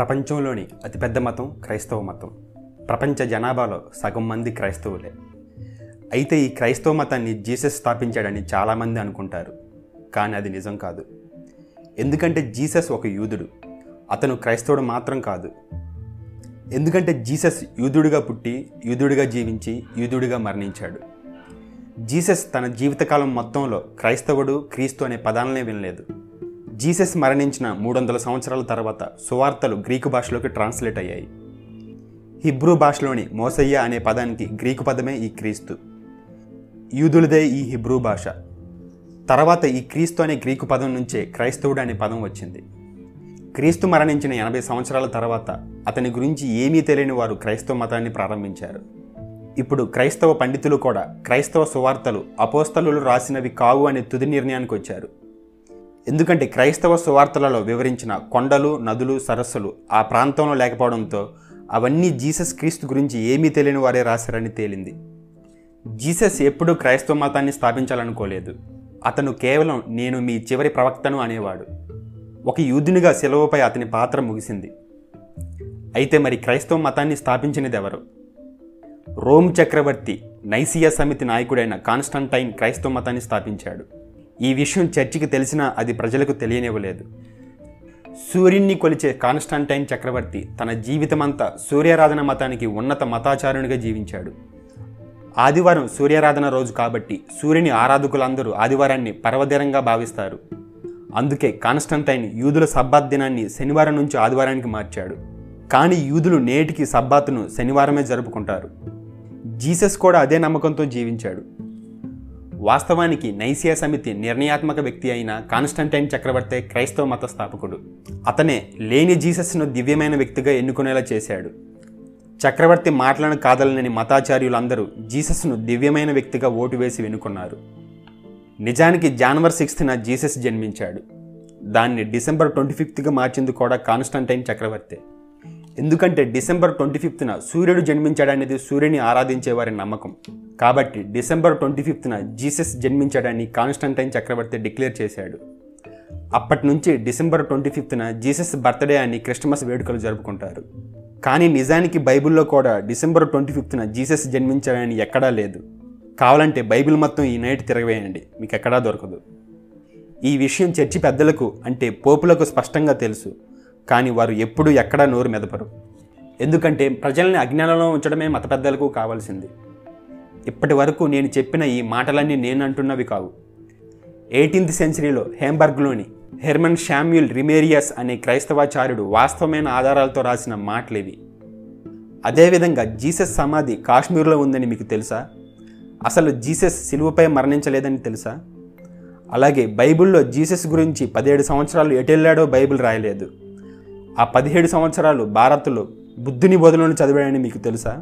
ప్రపంచంలోని అతిపెద్ద మతం క్రైస్తవ మతం. ప్రపంచ జనాభాలో సగం మంది క్రైస్తవులే. అయితే ఈ క్రైస్తవ మతాన్ని జీసస్ స్థాపించాడని చాలామంది అనుకుంటారు. కానీ అది నిజం కాదు. ఎందుకంటే జీసస్ ఒక యూదుడు. అతను క్రైస్తవుడు మాత్రం కాదు. ఎందుకంటే జీసస్ యూదుడిగా పుట్టి యూదుడిగా జీవించి యూదుడిగా మరణించాడు. జీసస్ తన జీవితకాలం మొత్తంలో క్రైస్తవుడు క్రీస్తు అనే పదాలనే వినలేదు. జీసస్ మరణించిన మూడు వందల సంవత్సరాల తర్వాత సువార్తలు గ్రీకు భాషలోకి ట్రాన్స్లేట్ అయ్యాయి. హిబ్రూ భాషలోని మోసయ్య అనే పదానికి గ్రీకు పదమే ఈ క్రీస్తు. యూదులదే ఈ హిబ్రూ భాష. తర్వాత ఈ క్రీస్తు అనే గ్రీకు పదం నుంచే క్రైస్తవుడు అనే పదం వచ్చింది. క్రీస్తు మరణించిన ఎనభై సంవత్సరాల తర్వాత అతని గురించి ఏమీ తెలియని వారు క్రైస్తవ మతాన్ని ప్రారంభించారు. ఇప్పుడు క్రైస్తవ పండితులు కూడా క్రైస్తవ సువార్తలు అపోస్తలు రాసినవి కావు అనే తుది నిర్ణయానికి వచ్చారు. ఎందుకంటే క్రైస్తవ సువార్తలలో వివరించిన కొండలు నదులు సరస్సులు ఆ ప్రాంతంలో లేకపోవడంతో అవన్నీ జీసస్ క్రీస్తు గురించి ఏమీ తెలియని వారే రాశారని తేలింది. జీసస్ ఎప్పుడూ క్రైస్తవ మతాన్ని స్థాపించాలనుకోలేదు. అతను కేవలం నేను మీ చివరి ప్రవక్తను అనేవాడు. ఒక యూదునిగా సెలవుపై అతని పాత్ర ముగిసింది. అయితే మరి క్రైస్తవ మతాన్ని స్థాపించినది ఎవరు రోమ్ చక్రవర్తి నైసియా సమితి నాయకుడైన కాన్స్టంటైన్ క్రైస్తవ మతాన్ని స్థాపించాడు. ఈ విషయం చర్చికి తెలిసినా అది ప్రజలకు తెలియనివ్వలేదు. సూర్యున్ని కొలిచే కాన్స్టాంటైన్ చక్రవర్తి తన జీవితమంతా సూర్యారాధన మతానికి ఉన్నత మతాచారునిగా జీవించాడు. ఆదివారం సూర్యారాధన రోజు కాబట్టి సూర్యుని ఆరాధకులందరూ ఆదివారాన్ని పర్వదినంగా భావిస్తారు. అందుకే కాన్స్టంటైన్ యూదుల సబ్బాత్ దినాన్ని శనివారం నుంచి ఆదివారానికి మార్చాడు. కానీ యూదులు నేటికి సబ్బాత్ను శనివారమే జరుపుకుంటారు. జీసస్ కూడా అదే నమ్మకంతో జీవించాడు. వాస్తవానికి నైసియా సమితి నిర్ణయాత్మక వ్యక్తి అయిన కాన్స్టంటైన్ చక్రవర్తి క్రైస్తవ మత స్థాపకుడు అతనే లేని జీసస్ను దివ్యమైన వ్యక్తిగా ఎన్నుకునేలా చేశాడు. చక్రవర్తి మాటలను కాదలనని మతాచార్యులందరూ జీసస్ను దివ్యమైన వ్యక్తిగా ఓటు వేసి వెనుకున్నారు నిజానికి జాన్వర్ సిక్స్త్న జీసస్ జన్మించాడు. దాన్ని డిసెంబర్ ట్వంటీ ఫిఫ్త్గా మార్చింది కూడా కాన్స్టంటైన్ చక్రవర్తే. ఎందుకంటే డిసెంబర్ ట్వంటీ ఫిఫ్త్న సూర్యుడు జన్మించాడనేది సూర్యుని ఆరాధించేవారి నమ్మకం. కాబట్టి డిసెంబర్ ట్వంటీ ఫిఫ్త్న జీసస్ జన్మించాడని కాన్స్టంటైన్ చక్రవర్తి డిక్లేర్ చేశాడు. అప్పటి నుంచి డిసెంబర్ ట్వంటీ ఫిఫ్త్న జీసస్ బర్త్డే అని క్రిస్టమస్ వేడుకలు జరుపుకుంటారు. కానీ నిజానికి బైబిల్లో కూడా డిసెంబర్ ట్వంటీ ఫిఫ్త్న జీసస్ జన్మించాడని ఎక్కడా లేదు. కావాలంటే బైబిల్ మొత్తం ఈ నైట్ తిరగవేయండి. మీకు ఎక్కడా దొరకదు. ఈ విషయం చర్చి పెద్దలకు అంటే పోపులకు స్పష్టంగా తెలుసు. కానీ వారు ఎప్పుడూ ఎక్కడా నోరు మెదపరు. ఎందుకంటే ప్రజల్ని అజ్ఞానంలో ఉంచడమే మత పెద్దలకు కావాల్సింది. ఇప్పటి వరకు నేను చెప్పిన ఈ మాటలన్నీ నేను అంటున్నవి కావు. ఎయిటీన్త్ సెంచరీలో హేంబర్గ్లోని హెర్మన్ షామ్యూల్ రిమేరియస్ అనే క్రైస్తవాచార్యుడు వాస్తవమైన ఆధారాలతో రాసిన మాటలేవి. అదేవిధంగా జీసస్ సమాధి కాశ్మీర్లో ఉందని మీకు తెలుసా? అసలు జీసస్ సిలువపై మరణించలేదని తెలుసా? అలాగే బైబిల్లో జీసస్ గురించి పదిహేడు సంవత్సరాలు ఎటెళ్ళాడో బైబిల్ రాయలేదు. ఆ పదిహేడు సంవత్సరాలు భారత్లో బుద్ధుని బోధనలను చదివాడని మీకు తెలుసా?